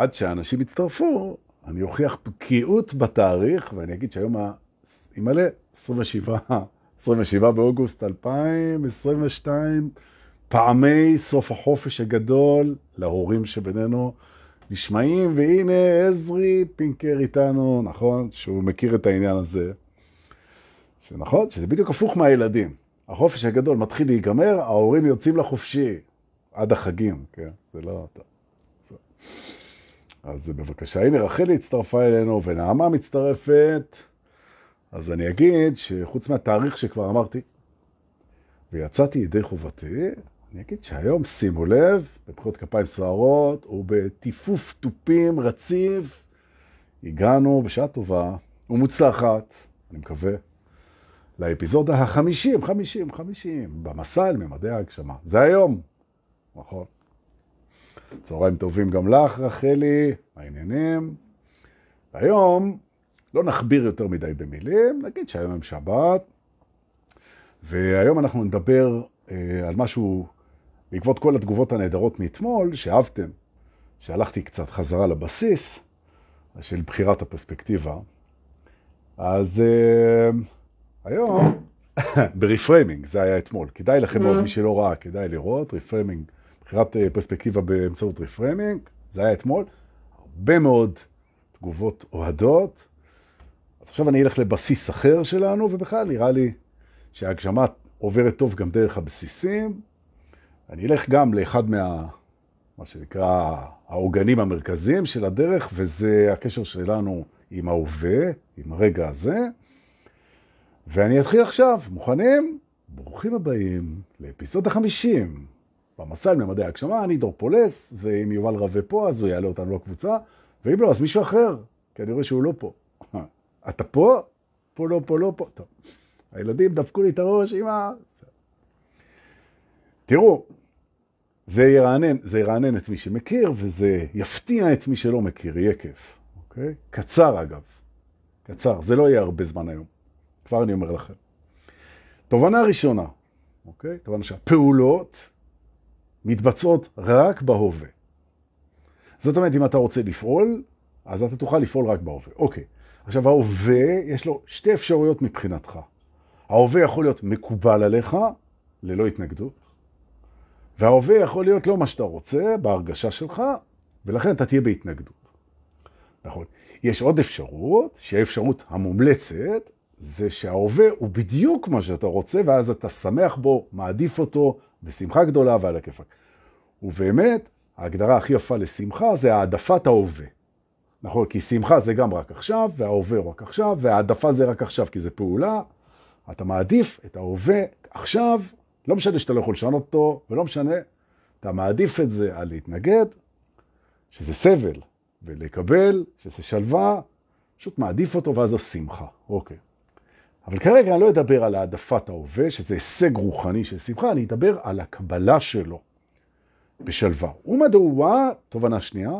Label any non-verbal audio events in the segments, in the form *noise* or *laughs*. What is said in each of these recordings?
עד שאנשים יצטרפו, אני אוכיח בקיאות בתאריך, ואני אגיד שהיום, ימלא 27, 27 באוגוסט 2022, פעמי סוף החופש הגדול להורים שבינינו נשמעים, והנה עזרי פינקר איתנו, נכון? שהוא מכיר את העניין הזה. שנכון, שזה בדיוק הפוך מהילדים. החופש הגדול מתחיל להיגמר, ההורים יוצאים לחופשי עד החגים, כן? זה לא... טוב. אז בבקשה, הנה רחלי הצטרפה אלינו ונעמה מצטרפת. אז אני אגיד שחוץ מהתאריך שכבר אמרתי, ויצאתי ידי חובתי, אני אגיד שהיום, שימו לב, בבחירות כפיים סוערות ובטיפוף תופים רציף, הגענו בשעה טובה ומוצלחת, אני מקווה, לאפיזודה החמישים, חמישים, חמישים, במסע אל ממדי ההגשמה. זה היום, נכון? צהריים טובים גם לך, רחלי, העניינים. היום לא נכביר יותר מדי במילים, נגיד שהיום הם שבת, והיום אנחנו נדבר אה, על משהו, בעקבות כל התגובות הנהדרות מאתמול, שאהבתם, שהלכתי קצת חזרה לבסיס של בחירת הפרספקטיבה. אז אה, היום, *coughs* ב reframing, זה היה אתמול. כדאי לכם מאוד, מי שלא ראה, כדאי לראות, reframing, בחירת אה, פרספקטיבה באמצעות reframing, זה היה אתמול. הרבה מאוד תגובות אוהדות. אז עכשיו אני אלך לבסיס אחר שלנו, ובכלל נראה לי שההגשמה עוברת טוב גם דרך הבסיסים. אני אלך גם לאחד מה... מה שנקרא העוגנים המרכזיים של הדרך, וזה הקשר שלנו עם ההווה, עם הרגע הזה. ואני אתחיל עכשיו. מוכנים? ברוכים הבאים לאפיסוד החמישים במסע לממדי ההגשמה. אני דור פולס, ואם יובל רווה פה, אז הוא יעלה אותנו לקבוצה, ואם לא, אז מישהו אחר, כי אני רואה שהוא לא פה. *laughs* אתה פה? פה לא, פה לא, פה. טוב. הילדים דפקו לי את הראש, אמא. תראו, זה ירענן, זה ירענן את מי שמכיר, וזה יפתיע את מי שלא מכיר, יהיה כיף. אוקיי? קצר אגב. קצר, זה לא יהיה הרבה זמן היום. כבר אני אומר לכם. תובנה ראשונה, אוקיי? תובנה שהפעולות מתבצעות רק בהווה. זאת אומרת, אם אתה רוצה לפעול, אז אתה תוכל לפעול רק בהווה. אוקיי. עכשיו, ההווה, יש לו שתי אפשרויות מבחינתך. ההווה יכול להיות מקובל עליך, ללא התנגדות, וההווה יכול להיות לא מה שאתה רוצה, בהרגשה שלך, ולכן אתה תהיה בהתנגדות. נכון. יש עוד אפשרות, שהיא האפשרות המומלצת, זה שההווה הוא בדיוק מה שאתה רוצה, ואז אתה שמח בו, מעדיף אותו, בשמחה גדולה ועל הכיפק. ובאמת, ההגדרה הכי יפה לשמחה זה העדפת ההווה. נכון? כי שמחה זה גם רק עכשיו, וההווה רק עכשיו, והעדפה זה רק עכשיו, כי זה פעולה. אתה מעדיף את ההווה עכשיו, לא משנה שאתה לא יכול לשנות אותו, ולא משנה, אתה מעדיף את זה על להתנגד, שזה סבל, ולקבל, שזה שלווה, פשוט מעדיף אותו, ואז זו שמחה. אוקיי. אבל כרגע אני לא אדבר על העדפת ההווה, שזה הישג רוחני של שמחה, אני אדבר על הקבלה שלו בשלווה. ומדוע, תובנה שנייה,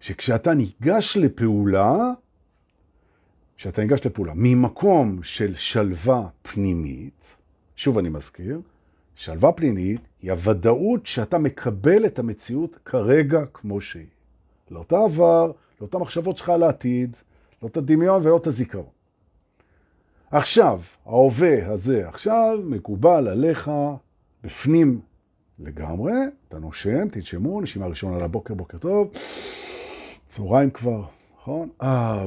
שכשאתה ניגש לפעולה, כשאתה ניגש לפעולה ממקום של שלווה פנימית, שוב אני מזכיר, שלווה פנימית היא הוודאות שאתה מקבל את המציאות כרגע כמו שהיא. לא את העבר, לא את המחשבות שלך על העתיד, לא את הדמיון ולא את הזיכרון. עכשיו, ההווה הזה עכשיו מקובל עליך בפנים לגמרי, אתה נושם, תנשמו, נשימה ראשונה לבוקר, בוקר טוב, צהריים כבר, נכון? אה,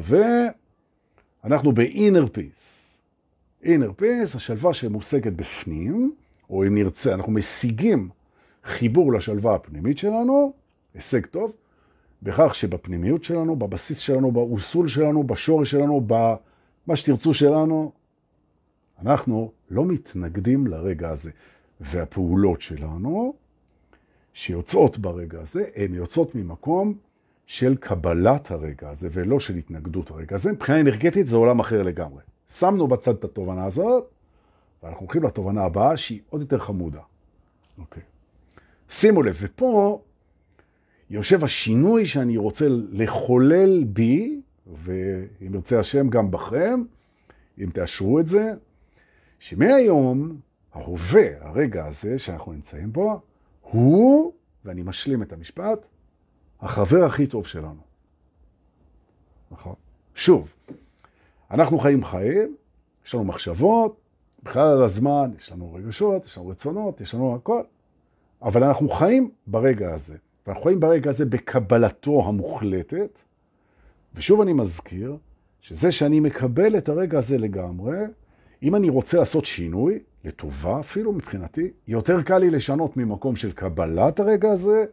ואנחנו ב-inner peace. inner peace, השלווה שמושגת בפנים, או אם נרצה, אנחנו משיגים חיבור לשלווה הפנימית שלנו, הישג טוב, בכך שבפנימיות שלנו, בבסיס שלנו, באוסול שלנו, בשורש שלנו, במה שתרצו שלנו, אנחנו לא מתנגדים לרגע הזה. והפעולות שלנו, שיוצאות ברגע הזה, הן יוצאות ממקום של קבלת הרגע הזה, ולא של התנגדות הרגע הזה. מבחינה אנרגטית זה עולם אחר לגמרי. שמנו בצד את התובנה הזאת, ואנחנו הולכים לתובנה הבאה שהיא עוד יותר חמודה. אוקיי. שימו לב, ופה יושב השינוי שאני רוצה לחולל בי, ואם ירצה השם גם בכם, אם תאשרו את זה, שמהיום, ההווה, הרגע הזה שאנחנו נמצאים בו, הוא, ואני משלים את המשפט, החבר הכי טוב שלנו. נכון? שוב, אנחנו חיים חיים, יש לנו מחשבות, בכלל על הזמן, יש לנו רגשות, יש לנו רצונות, יש לנו הכל, אבל אנחנו חיים ברגע הזה. ואנחנו חיים ברגע הזה בקבלתו המוחלטת, ושוב אני מזכיר, שזה שאני מקבל את הרגע הזה לגמרי, אם אני רוצה לעשות שינוי, לטובה אפילו מבחינתי, יותר קל לי לשנות ממקום של קבלת הרגע הזה,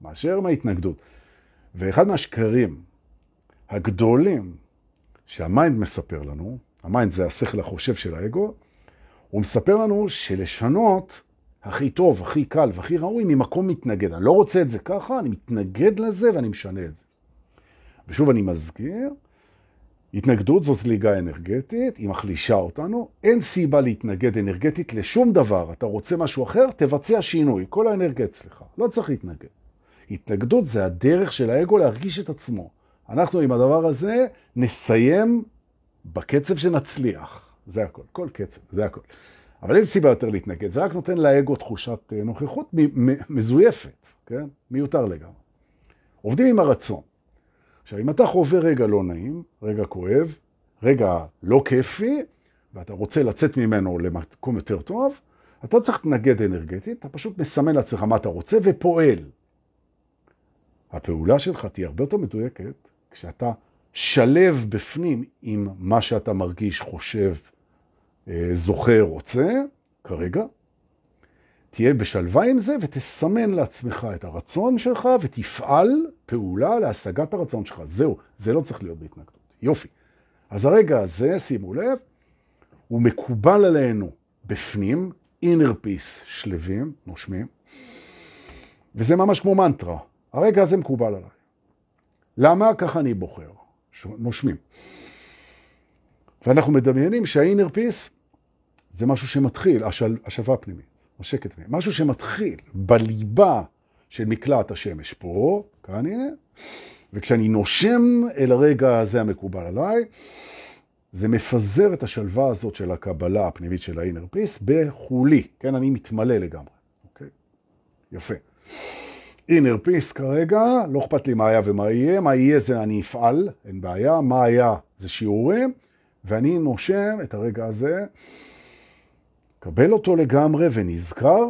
מאשר מההתנגדות. ואחד מהשקרים הגדולים שה mind מספר לנו, ה mind זה השכל החושב של האגו, הוא מספר לנו שלשנות הכי טוב, הכי קל והכי ראוי ממקום מתנגד. אני לא רוצה את זה ככה, אני מתנגד לזה ואני משנה את זה. ושוב אני מזכיר, התנגדות זו זליגה אנרגטית, היא מחלישה אותנו, אין סיבה להתנגד אנרגטית לשום דבר. אתה רוצה משהו אחר, תבצע שינוי, כל האנרגיה אצלך, לא צריך להתנגד. התנגדות זה הדרך של האגו להרגיש את עצמו. אנחנו עם הדבר הזה נסיים בקצב שנצליח. זה הכל, כל קצב, זה הכל. אבל אין סיבה יותר להתנגד, זה רק נותן לאגו תחושת אה, נוכחות מזויפת, כן? מיותר לגמרי. עובדים עם הרצון. עכשיו, אם אתה חווה רגע לא נעים, רגע כואב, רגע לא כיפי, ואתה רוצה לצאת ממנו למקום יותר טוב, אתה צריך להתנגד אנרגטית, אתה פשוט מסמן לעצמך מה אתה רוצה ופועל. הפעולה שלך תהיה הרבה יותר מדויקת כשאתה שלב בפנים עם מה שאתה מרגיש, חושב, אה, זוכר, רוצה, כרגע. תהיה בשלווה עם זה ותסמן לעצמך את הרצון שלך ותפעל פעולה להשגת הרצון שלך. זהו, זה לא צריך להיות בהתנגדות. יופי. אז הרגע הזה, שימו לב, הוא מקובל עלינו בפנים, inner peace, שלווים, נושמים, וזה ממש כמו מנטרה. הרגע הזה מקובל עליי. למה? ככה אני בוחר. נושמים. ואנחנו מדמיינים שהאינר פיס זה משהו שמתחיל, השל, השלווה הפנימית, השקט הפנימי, משהו שמתחיל בליבה של מקלט השמש פה, כאן הנה, וכשאני נושם אל הרגע הזה המקובל עליי, זה מפזר את השלווה הזאת של הקבלה הפנימית של האינר פיס בחולי, כן, אני מתמלא לגמרי, אוקיי? יפה. אינר פיס כרגע, לא אכפת לי מה היה ומה יהיה, מה יהיה זה אני אפעל, אין בעיה, מה היה זה שיעורים, ואני נושם את הרגע הזה, קבל אותו לגמרי ונזכר,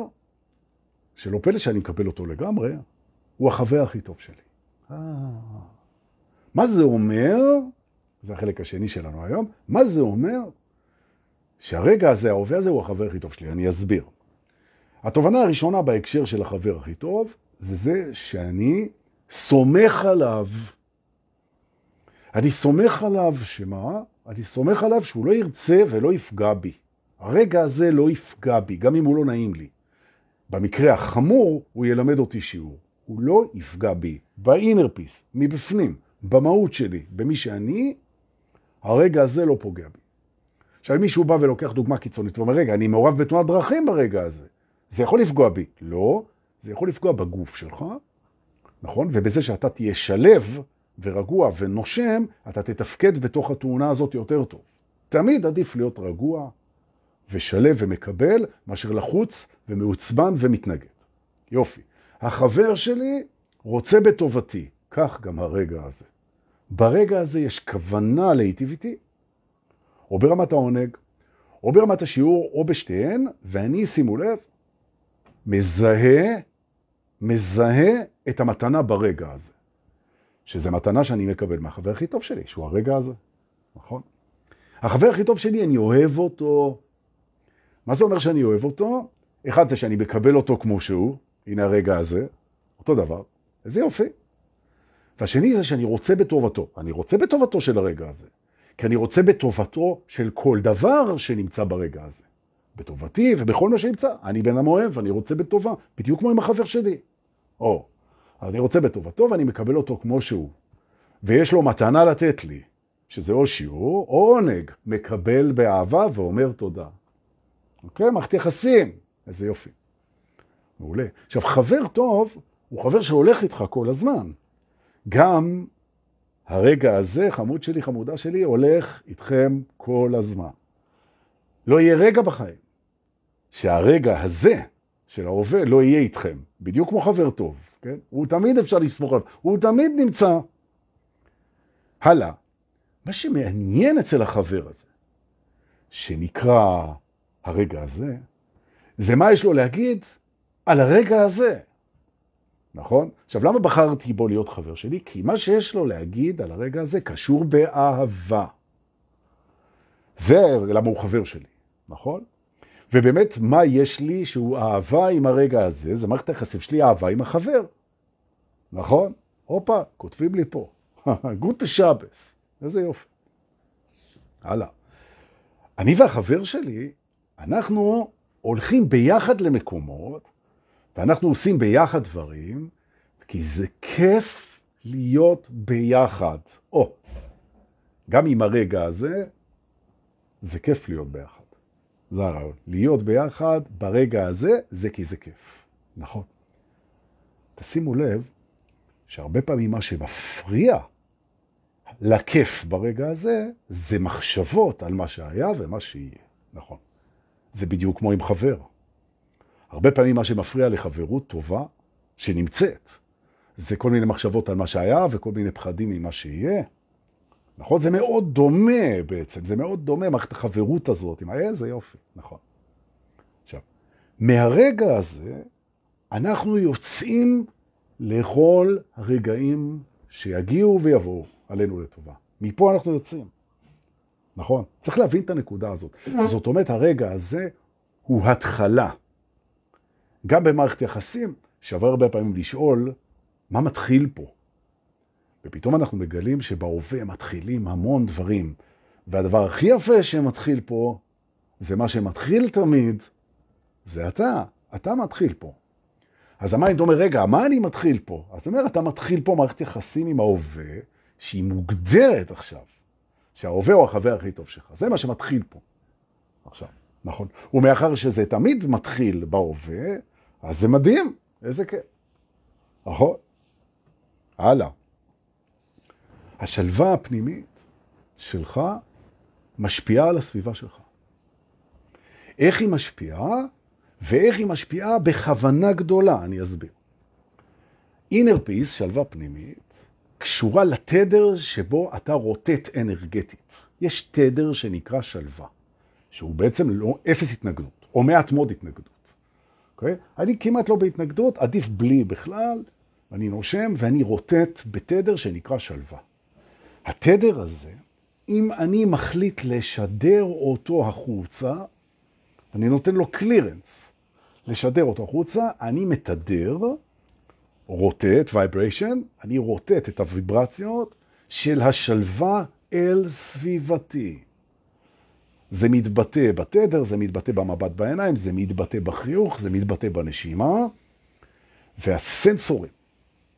שלא פלא שאני מקבל אותו לגמרי, הוא החבר הכי טוב שלי. אה. מה זה אומר? זה החלק השני שלנו היום. מה זה אומר? שהרגע הזה, ההווה הזה, הוא החבר הכי טוב שלי. אני אסביר. התובנה הראשונה בהקשר של החבר הכי טוב, זה זה שאני סומך עליו. אני סומך עליו שמה? אני סומך עליו שהוא לא ירצה ולא יפגע בי. הרגע הזה לא יפגע בי, גם אם הוא לא נעים לי. במקרה החמור, הוא ילמד אותי שיעור. הוא לא יפגע בי, באינר פיס, מבפנים, במהות שלי, במי שאני, הרגע הזה לא פוגע בי. עכשיו, אם מישהו בא ולוקח דוגמה קיצונית ואומר, רגע, אני מעורב בתנועת דרכים ברגע הזה, זה יכול לפגוע בי. לא, זה יכול לפגוע בגוף שלך, נכון? ובזה שאתה תהיה שלב ורגוע ונושם, אתה תתפקד בתוך התאונה הזאת יותר טוב. תמיד עדיף להיות רגוע ושלב ומקבל, מאשר לחוץ ומעוצבן ומתנגד. יופי. החבר שלי רוצה בטובתי, כך גם הרגע הזה. ברגע הזה יש כוונה להיטיב איתי, או ברמת העונג, או ברמת השיעור, או בשתיהן, ואני, שימו לב, מזהה, מזהה את המתנה ברגע הזה. שזה מתנה שאני מקבל מהחבר הכי טוב שלי, שהוא הרגע הזה, נכון? החבר הכי טוב שלי, אני אוהב אותו. מה זה אומר שאני אוהב אותו? אחד זה שאני מקבל אותו כמו שהוא, הנה הרגע הזה, אותו דבר, איזה יופי. והשני זה שאני רוצה בטובתו, אני רוצה בטובתו של הרגע הזה, כי אני רוצה בטובתו של כל דבר שנמצא ברגע הזה. בטובתי ובכל מה שנמצא. אני בן המאוהב, אני רוצה בטובה, בדיוק כמו עם החבר שלי. או, אז אני רוצה בטובתו ואני מקבל אותו כמו שהוא. ויש לו מתנה לתת לי, שזה או שיעור או עונג, מקבל באהבה ואומר תודה. אוקיי? מערכת יחסים. איזה יופי. מעולה. עכשיו, חבר טוב הוא חבר שהולך איתך כל הזמן. גם הרגע הזה, חמוד שלי, חמודה שלי, הולך איתכם כל הזמן. לא יהיה רגע בחיים שהרגע הזה של ההווה לא יהיה איתכם, בדיוק כמו חבר טוב. כן? הוא תמיד אפשר לסמוך עליו, הוא תמיד נמצא. הלאה, מה שמעניין אצל החבר הזה, שנקרא הרגע הזה, זה מה יש לו להגיד על הרגע הזה. נכון? עכשיו, למה בחרתי בו להיות חבר שלי? כי מה שיש לו להגיד על הרגע הזה קשור באהבה. זה למה הוא חבר שלי, נכון? ובאמת, מה יש לי שהוא אהבה עם הרגע הזה? זה מערכת היחסים שלי אהבה עם החבר. נכון? הופה, כותבים לי פה. *laughs* גוטה שבס. איזה יופי. הלאה. אני והחבר שלי, אנחנו הולכים ביחד למקומות, ואנחנו עושים ביחד דברים, כי זה כיף להיות ביחד. או, גם עם הרגע הזה, זה כיף להיות ביחד. זה הרעיון. להיות ביחד ברגע הזה, זה כי זה כיף. נכון. תשימו לב שהרבה פעמים מה שמפריע לכיף ברגע הזה, זה מחשבות על מה שהיה ומה שיהיה. נכון. זה בדיוק כמו עם חבר. הרבה פעמים מה שמפריע לחברות טובה, שנמצאת, זה כל מיני מחשבות על מה שהיה וכל מיני פחדים ממה שיהיה. נכון? זה מאוד דומה בעצם, זה מאוד דומה, מערכת החברות הזאת, עם איזה יופי, נכון. עכשיו, מהרגע הזה, אנחנו יוצאים לכל הרגעים שיגיעו ויבואו עלינו לטובה. מפה אנחנו יוצאים. נכון? צריך להבין את הנקודה הזאת. זאת אומרת, הרגע הזה הוא התחלה. גם במערכת יחסים, שווה הרבה פעמים לשאול, מה מתחיל פה? ופתאום אנחנו מגלים שבהווה מתחילים המון דברים. והדבר הכי יפה שמתחיל פה, זה מה שמתחיל תמיד, זה אתה. אתה מתחיל פה. אז ה mind אומר, רגע, מה אני מתחיל פה? אז אומר, אתה מתחיל פה מערכת יחסים עם ההווה, שהיא מוגדרת עכשיו, שההווה הוא החבר הכי טוב שלך. זה מה שמתחיל פה. עכשיו, נכון. ומאחר שזה תמיד מתחיל בהווה, אז זה מדהים, איזה כיף. נכון? הלאה. השלווה הפנימית שלך משפיעה על הסביבה שלך. איך היא משפיעה? ואיך היא משפיעה בכוונה גדולה, אני אסביר. אינר פיס, שלווה פנימית, קשורה לתדר שבו אתה רוטט אנרגטית. יש תדר שנקרא שלווה, שהוא בעצם לא אפס התנגדות, או מעט מאוד התנגדות. Okay? אוקיי? אני כמעט לא בהתנגדות, עדיף בלי בכלל, אני נושם ואני רוטט בתדר שנקרא שלווה. התדר הזה, אם אני מחליט לשדר אותו החוצה, אני נותן לו קלירנס, לשדר אותו החוצה, אני מתדר, רוטט, vibration, אני רוטט את הוויברציות של השלווה אל סביבתי. זה מתבטא בתדר, זה מתבטא במבט בעיניים, זה מתבטא בחיוך, זה מתבטא בנשימה, והסנסורים,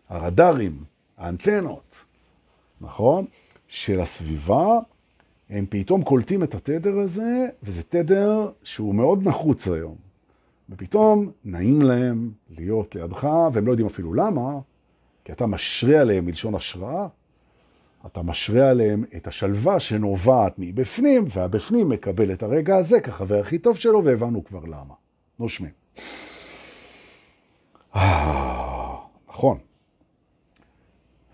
הרדארים, האנטנות, נכון? של הסביבה, הם פתאום קולטים את התדר הזה, וזה תדר שהוא מאוד נחוץ היום. ופתאום נעים להם להיות לידך, והם לא יודעים אפילו למה, כי אתה משרה עליהם מלשון השראה, אתה משרה עליהם את השלווה שנובעת מבפנים, והבפנים מקבל את הרגע הזה כחבר הכי טוב שלו, והבנו כבר למה. נושמים. אה, נכון.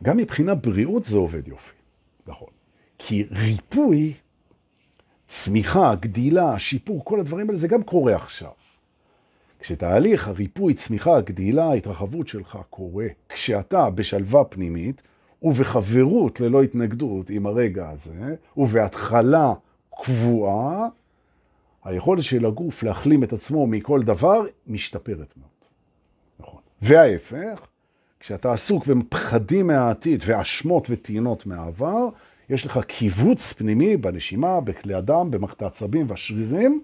גם מבחינה בריאות זה עובד יופי. נכון. כי ריפוי, צמיחה, גדילה, שיפור, כל הדברים האלה, זה גם קורה עכשיו. כשתהליך הריפוי, צמיחה, גדילה, ההתרחבות שלך קורה, כשאתה בשלווה פנימית ובחברות ללא התנגדות עם הרגע הזה, ובהתחלה קבועה, היכולת של הגוף להחלים את עצמו מכל דבר משתפרת מאוד. נכון. וההפך, כשאתה עסוק בפחדים מהעתיד ואשמות וטעינות מהעבר, יש לך קיבוץ פנימי בנשימה, בכלי הדם, במערכת העצבים והשרירים,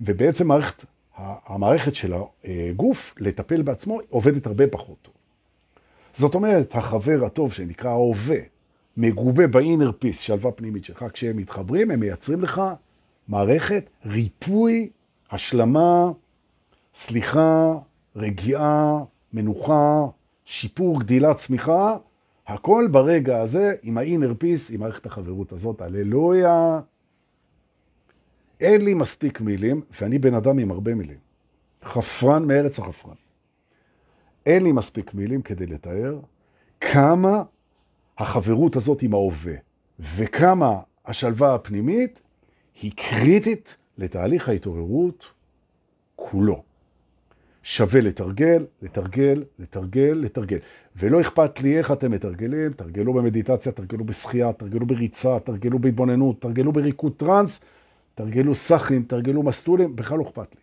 ובעצם מערכת, המערכת של הגוף לטפל בעצמו עובדת הרבה פחות טוב. זאת אומרת, החבר הטוב שנקרא ההווה, מגובה באינר פיס, שלווה פנימית שלך, כשהם מתחברים, הם מייצרים לך מערכת ריפוי, השלמה, סליחה, רגיעה, מנוחה, שיפור, גדילה, צמיחה, הכל ברגע הזה עם האינר פיס, עם מערכת החברות הזאת, הללויה. אין לי מספיק מילים, ואני בן אדם עם הרבה מילים. חפרן מארץ החפרן. אין לי מספיק מילים כדי לתאר כמה החברות הזאת עם ההווה וכמה השלווה הפנימית היא קריטית לתהליך ההתעוררות כולו. שווה לתרגל, לתרגל, לתרגל, לתרגל. ולא אכפת לי איך אתם מתרגלים, תרגלו במדיטציה, תרגלו בשחייה, תרגלו בריצה, תרגלו בהתבוננות, תרגלו בריקוד טרנס, תרגלו סחים, תרגלו מסטולים, בכלל לא אכפת לי.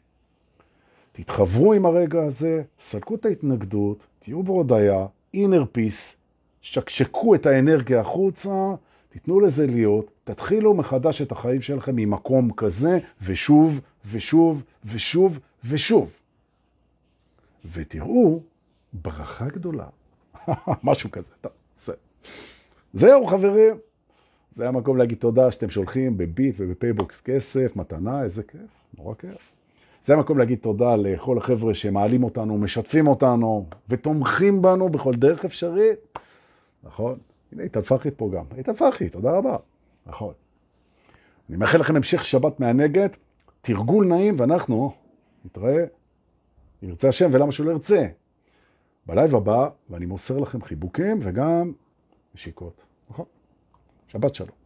תתחברו עם הרגע הזה, סלקו את ההתנגדות, תהיו בהודעה, inner peace, שקשקו את האנרגיה החוצה, תיתנו לזה להיות, תתחילו מחדש את החיים שלכם ממקום כזה, ושוב, ושוב, ושוב, ושוב. ותראו ברכה גדולה. *laughs* משהו כזה. טוב, זה. זהו חברים. זה המקום להגיד תודה שאתם שולחים בביט ובפייבוקס כסף, מתנה, איזה כיף, נורא כיף. זה המקום להגיד תודה לכל החבר'ה שמעלים אותנו, משתפים אותנו ותומכים בנו בכל דרך אפשרית. נכון? הנה איתן פחי פה גם. איתן פחי, תודה רבה. נכון. אני מאחל לכם המשך שבת מהנגד, תרגול נעים, ואנחנו נתראה, ירצה השם ולמה שלא ירצה. בלייב הבא, ואני מוסר לכם חיבוקים וגם נשיקות. נכון? שבת שלום.